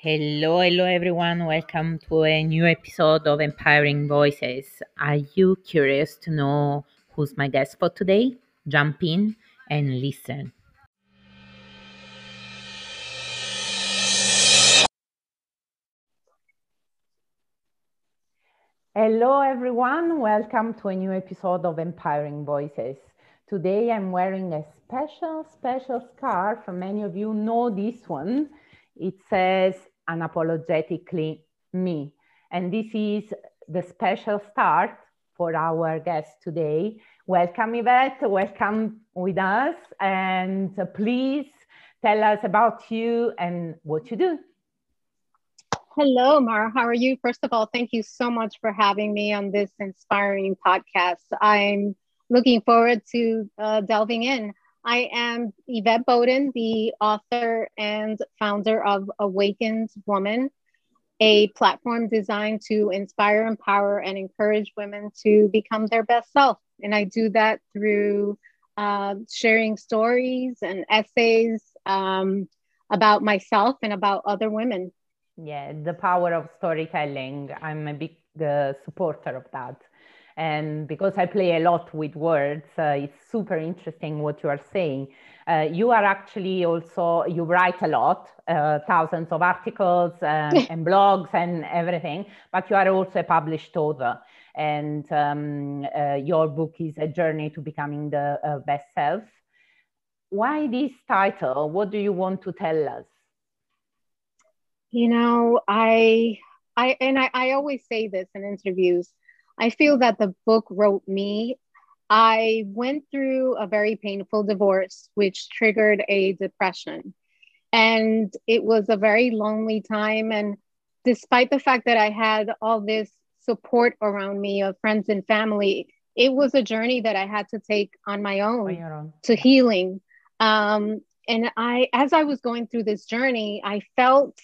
Hello, hello everyone. Welcome to a new episode of Empowering Voices. Are you curious to know who's my guest for today? Jump in and listen. Hello, everyone. Welcome to a new episode of Empowering Voices. Today I'm wearing a special, special scarf. Many of you know this one. It says unapologetically me. And this is the special start for our guest today. Welcome, Yvette. Welcome with us. And please tell us about you and what you do. Hello, Mara. How are you? First of all, thank you so much for having me on this inspiring podcast. I'm looking forward to uh, delving in. I am Yvette Bowden, the author and founder of Awakened Woman, a platform designed to inspire, empower, and encourage women to become their best self. And I do that through uh, sharing stories and essays um, about myself and about other women. Yeah, the power of storytelling. I'm a big uh, supporter of that. And because I play a lot with words, uh, it's super interesting what you are saying. Uh, you are actually also, you write a lot, uh, thousands of articles um, and blogs and everything, but you are also a published author. And um, uh, your book is A Journey to Becoming the uh, Best Self. Why this title? What do you want to tell us? You know, I, I, and I, I always say this in interviews. I feel that the book wrote me. I went through a very painful divorce, which triggered a depression. And it was a very lonely time. And despite the fact that I had all this support around me of friends and family, it was a journey that I had to take on my own, to healing. Um, and I, as I was going through this journey, I felt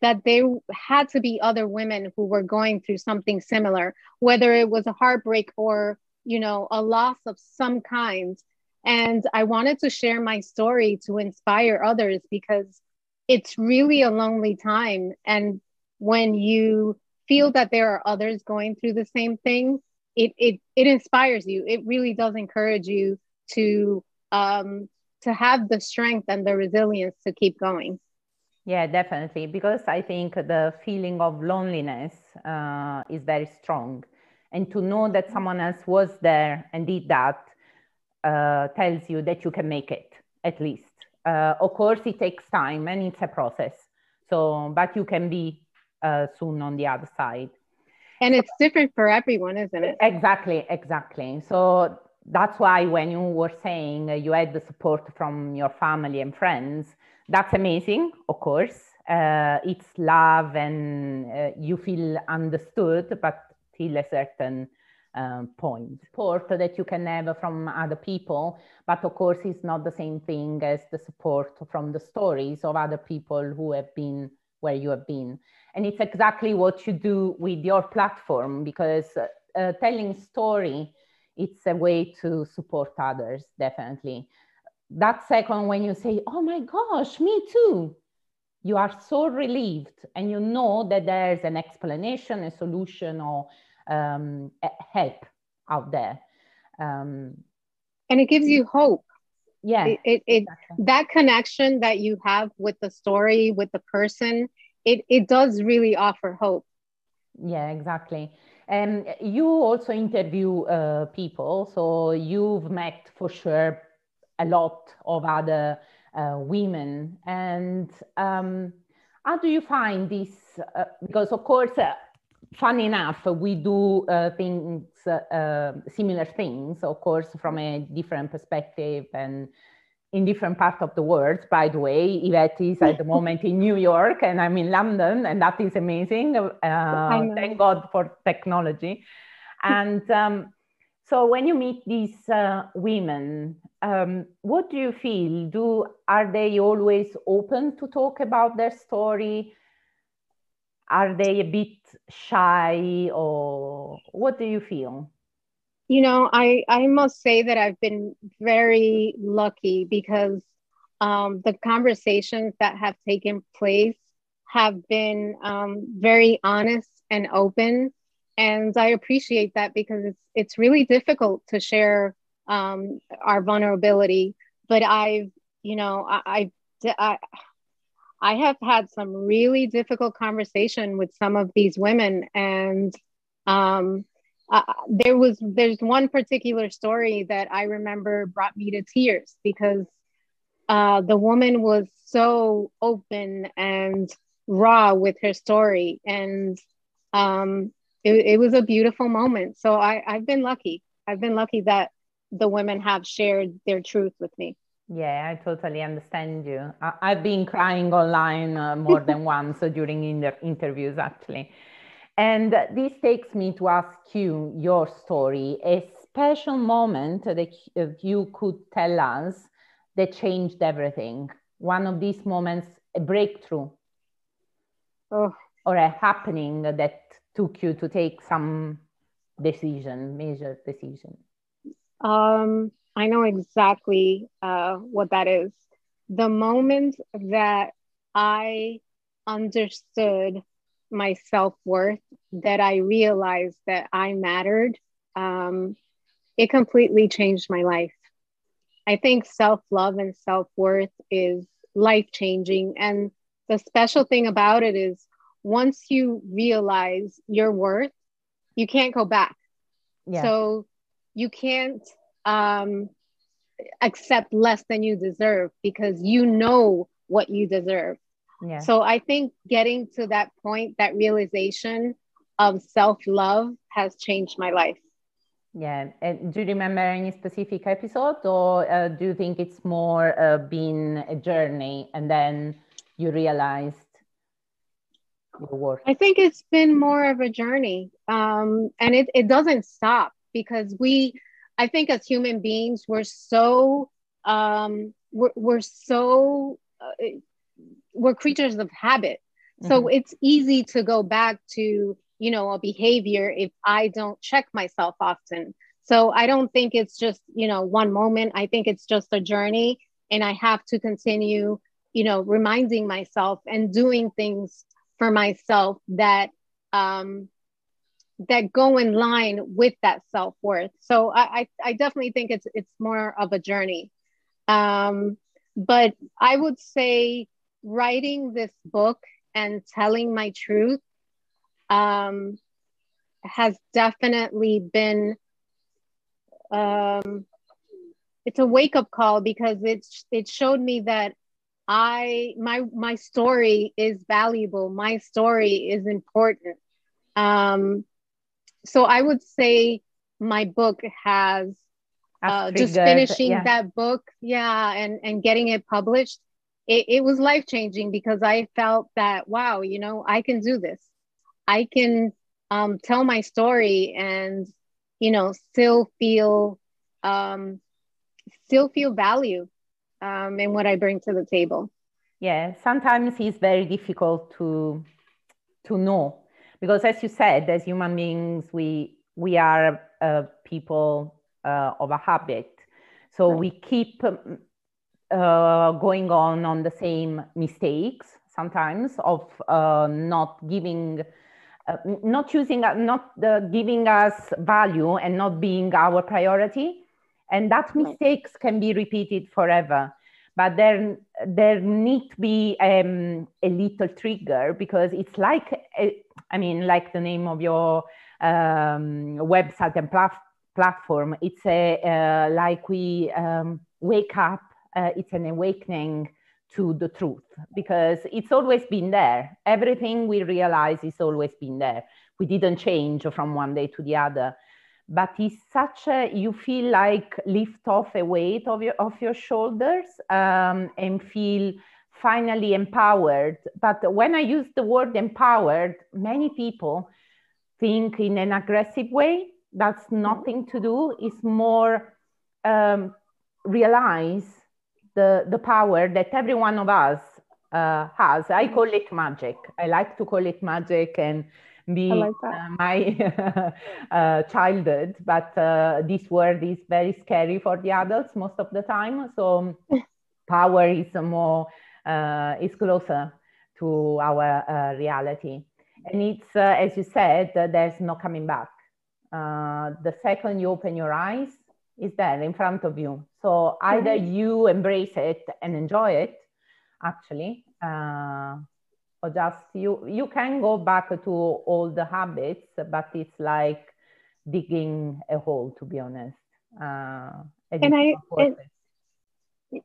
that there had to be other women who were going through something similar, whether it was a heartbreak or, you know, a loss of some kind. And I wanted to share my story to inspire others because it's really a lonely time. And when you feel that there are others going through the same thing, it it it inspires you. It really does encourage you to um, to have the strength and the resilience to keep going. Yeah, definitely. Because I think the feeling of loneliness uh, is very strong. And to know that someone else was there and did that uh, tells you that you can make it, at least. Uh, of course, it takes time and it's a process. So, but you can be uh, soon on the other side. And it's different for everyone, isn't it? Exactly, exactly. So that's why when you were saying you had the support from your family and friends, that's amazing, of course. Uh, it's love and uh, you feel understood, but till a certain um, point. Support that you can have from other people, but of course, it's not the same thing as the support from the stories of other people who have been where you have been. And it's exactly what you do with your platform because uh, telling story, it's a way to support others, definitely that second when you say, oh my gosh, me too, you are so relieved and you know that there's an explanation, a solution, or um, help out there. Um, and it gives you hope. Yeah. It, it, it exactly. That connection that you have with the story, with the person, it, it does really offer hope. Yeah, exactly. And you also interview uh, people, so you've met for sure a lot of other uh, women. And um, how do you find this? Uh, because, of course, uh, fun enough, we do uh, things, uh, similar things, of course, from a different perspective and in different parts of the world. By the way, Yvette is at the moment in New York and I'm in London, and that is amazing. Uh, thank God for technology. And um, so when you meet these uh, women, um, what do you feel? Do are they always open to talk about their story? Are they a bit shy, or what do you feel? You know, I I must say that I've been very lucky because um, the conversations that have taken place have been um, very honest and open. And I appreciate that because it's, it's really difficult to share um, our vulnerability. But I've, you know, I, I, I have had some really difficult conversation with some of these women, and um, uh, there was there's one particular story that I remember brought me to tears because uh, the woman was so open and raw with her story, and um, it, it was a beautiful moment. So I, I've been lucky. I've been lucky that the women have shared their truth with me. Yeah, I totally understand you. I, have been crying online uh, more than once uh, during inter- interviews, actually. And uh, this takes me to ask you your story, a special moment that uh, you could tell us that changed everything. One of these moments, a breakthrough, oh. or a happening that took you to take some decision, major decision. Um, I know exactly uh, what that is. The moment that I understood my self worth, that I realized that I mattered, um, it completely changed my life. I think self love and self worth is life changing. And the special thing about it is once you realize your worth, you can't go back. Yeah. So you can't um, accept less than you deserve because you know what you deserve. Yeah. So I think getting to that point, that realization of self love has changed my life. Yeah. And do you remember any specific episode, or uh, do you think it's more uh, been a journey and then you realized your work? I think it's been more of a journey, um, and it, it doesn't stop because we I think as human beings, we're so um, we're, we're so uh, we're creatures of habit. So mm-hmm. it's easy to go back to you know a behavior if I don't check myself often. So I don't think it's just you know one moment. I think it's just a journey, and I have to continue you know reminding myself and doing things for myself that um, that go in line with that self-worth. So I, I, I definitely think it's it's more of a journey. Um, but i would say writing this book and telling my truth um, has definitely been um, it's a wake-up call because it's it showed me that i my my story is valuable my story is important um, so I would say my book has uh, just finishing yeah. that book, yeah, and and getting it published. It, it was life changing because I felt that wow, you know, I can do this. I can um, tell my story and you know still feel um, still feel value um, in what I bring to the table. Yeah, sometimes it's very difficult to to know because as you said as human beings we we are uh, people uh, of a habit so right. we keep um, uh, going on on the same mistakes sometimes of uh, not giving uh, not choosing uh, not giving us value and not being our priority and that mistakes can be repeated forever. But there there need to be um, a little trigger because it's like a, I mean like the name of your um, website and plat- platform. It's a uh, like we um, wake up uh, it's an awakening to the truth because it's always been there. Everything we realize is always been there. We didn't change from one day to the other but it's such a you feel like lift off a weight of your of your shoulders um, and feel finally empowered. But when i use the word empowered many people think in an aggressive way. That's mm-hmm. nothing to do. It's more um, realize the the power that every one of us uh, has. I call it magic. I like to call it magic and be like uh, my uh, childhood, but uh, this word is very scary for the adults most of the time. So power is more uh, is closer to our uh, reality. And it's, uh, as you said, there's no coming back. Uh, the second you open your eyes, is there in front of you. So either mm-hmm. you embrace it and enjoy it, actually, uh, or just you you can go back to all the habits, but it's like digging a hole, to be honest. Uh, and I, and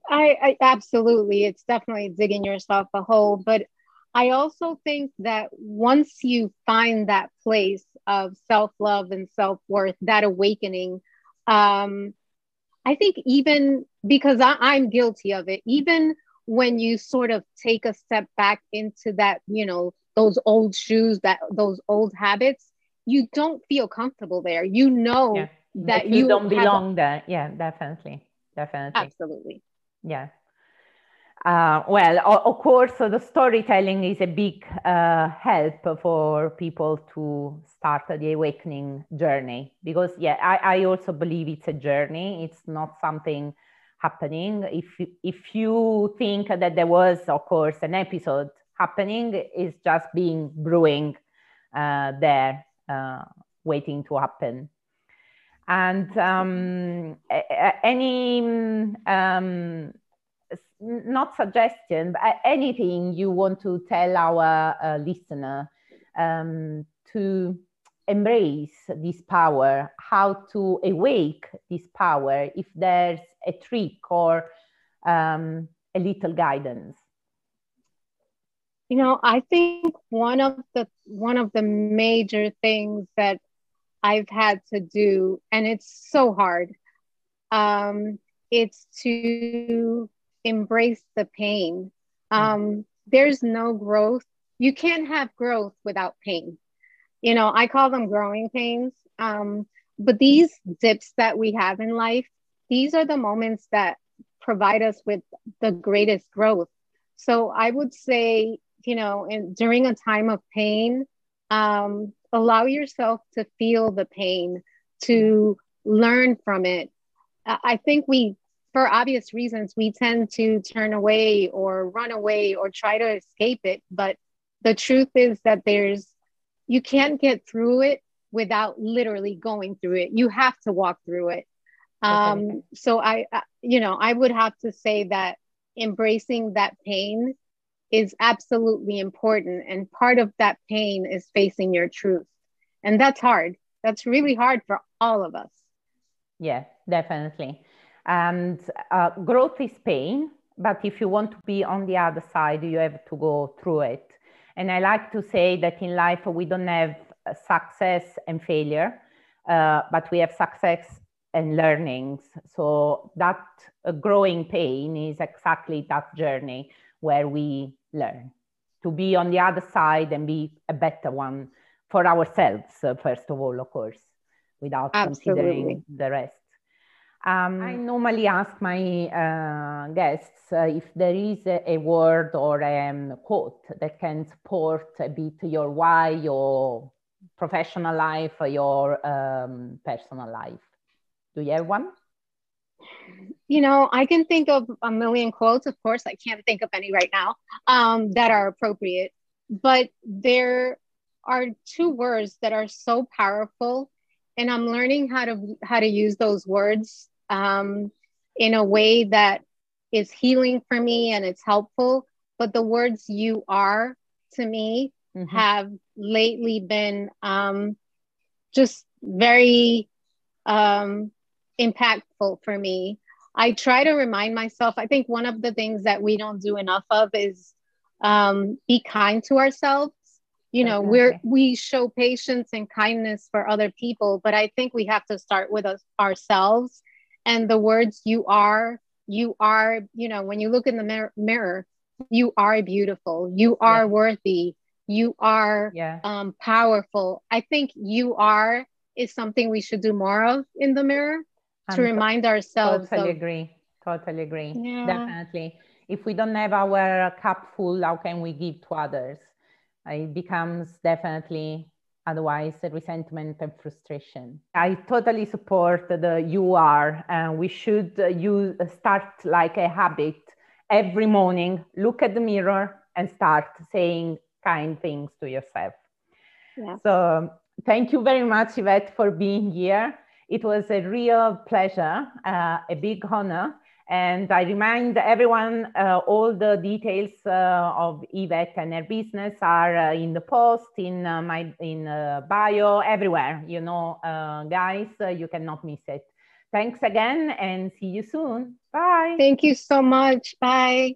I, I absolutely, it's definitely digging yourself a hole, but I also think that once you find that place of self love and self worth, that awakening, um, I think even because I, I'm guilty of it, even when you sort of take a step back into that, you know, those old shoes, that those old habits, you don't feel comfortable there. You know yeah. that you, you, don't belong a, there. Yeah, definitely. Definitely. Absolutely. Yeah. Uh, well, of course, the storytelling is a big uh, help for people to start the awakening journey because, yeah, I, I, also believe it's a journey. It's not something happening. If if you think that there was, of course, an episode happening, it's just being brewing uh, there, uh, waiting to happen. And um, any um, not suggestion, but anything you want to tell our uh, listener um, to embrace this power, how to awake this power, if there's a trick or um, a little guidance. You know, I think one of the one of the major things that I've had to do, and it's so hard, um, it's to embrace the pain. Mm. Um, there's no growth. You can't have growth without pain. You know, I call them growing pains. Um, but these dips that we have in life, these are the moments that provide us with the greatest growth. So I would say, you know, in, during a time of pain, um, allow yourself to feel the pain, to learn from it. I think we for obvious reasons, we tend to turn away or run away or try to escape it. But the truth is that there's, you can't get through it without literally going through it. You have to walk through it. Um, okay. So I, you know, I would have to say that embracing that pain is absolutely important. And part of that pain is facing your truth. And that's hard. That's really hard for all of us. Yeah, definitely. And uh, growth is pain, but if you want to be on the other side, you have to go through it. And I like to say that in life, we don't have success and failure, uh, but we have success and learnings. So that uh, growing pain is exactly that journey where we learn to be on the other side and be a better one for ourselves, uh, first of all, of course, without Absolutely. considering the rest. Um, I normally ask my uh, guests uh, if there is a, a word or a um, quote that can support a bit your why, your professional life, or your um, personal life. Do you have one? You know, I can think of a million quotes. Of course, I can't think of any right now um, that are appropriate, but there are two words that are so powerful and i'm learning how to how to use those words um, in a way that is healing for me and it's helpful. But the words you are to me mm-hmm. have lately been um, just very um, impactful for me. I try to remind myself, I think one of the things that we don't do enough of is um, be kind to ourselves. You know, we're we show patience and kindness for other people, but I think we have to start with us ourselves and the words you are you are you know when you look in the mir- mirror you are beautiful you are yeah. worthy you are yeah. um, powerful i think you are is something we should do more of in the mirror to I'm remind ourselves totally of, agree totally agree yeah. definitely if we don't have our cup full how can we give to others it becomes definitely otherwise resentment and frustration. I totally support the you are, and we should uh, use uh, start like a habit every morning. Look at the mirror and start saying kind things to yourself. Yeah. So thank you very much, Yvette, for being here. It was a real pleasure, uh, a big honor. And I remind everyone, uh, all the details uh, of Yvette and her business are uh, in the post, in uh, my in uh, bio, everywhere. You know, guys, you cannot miss it. Thanks again, and see you soon. Bye. Thank you so much. Bye.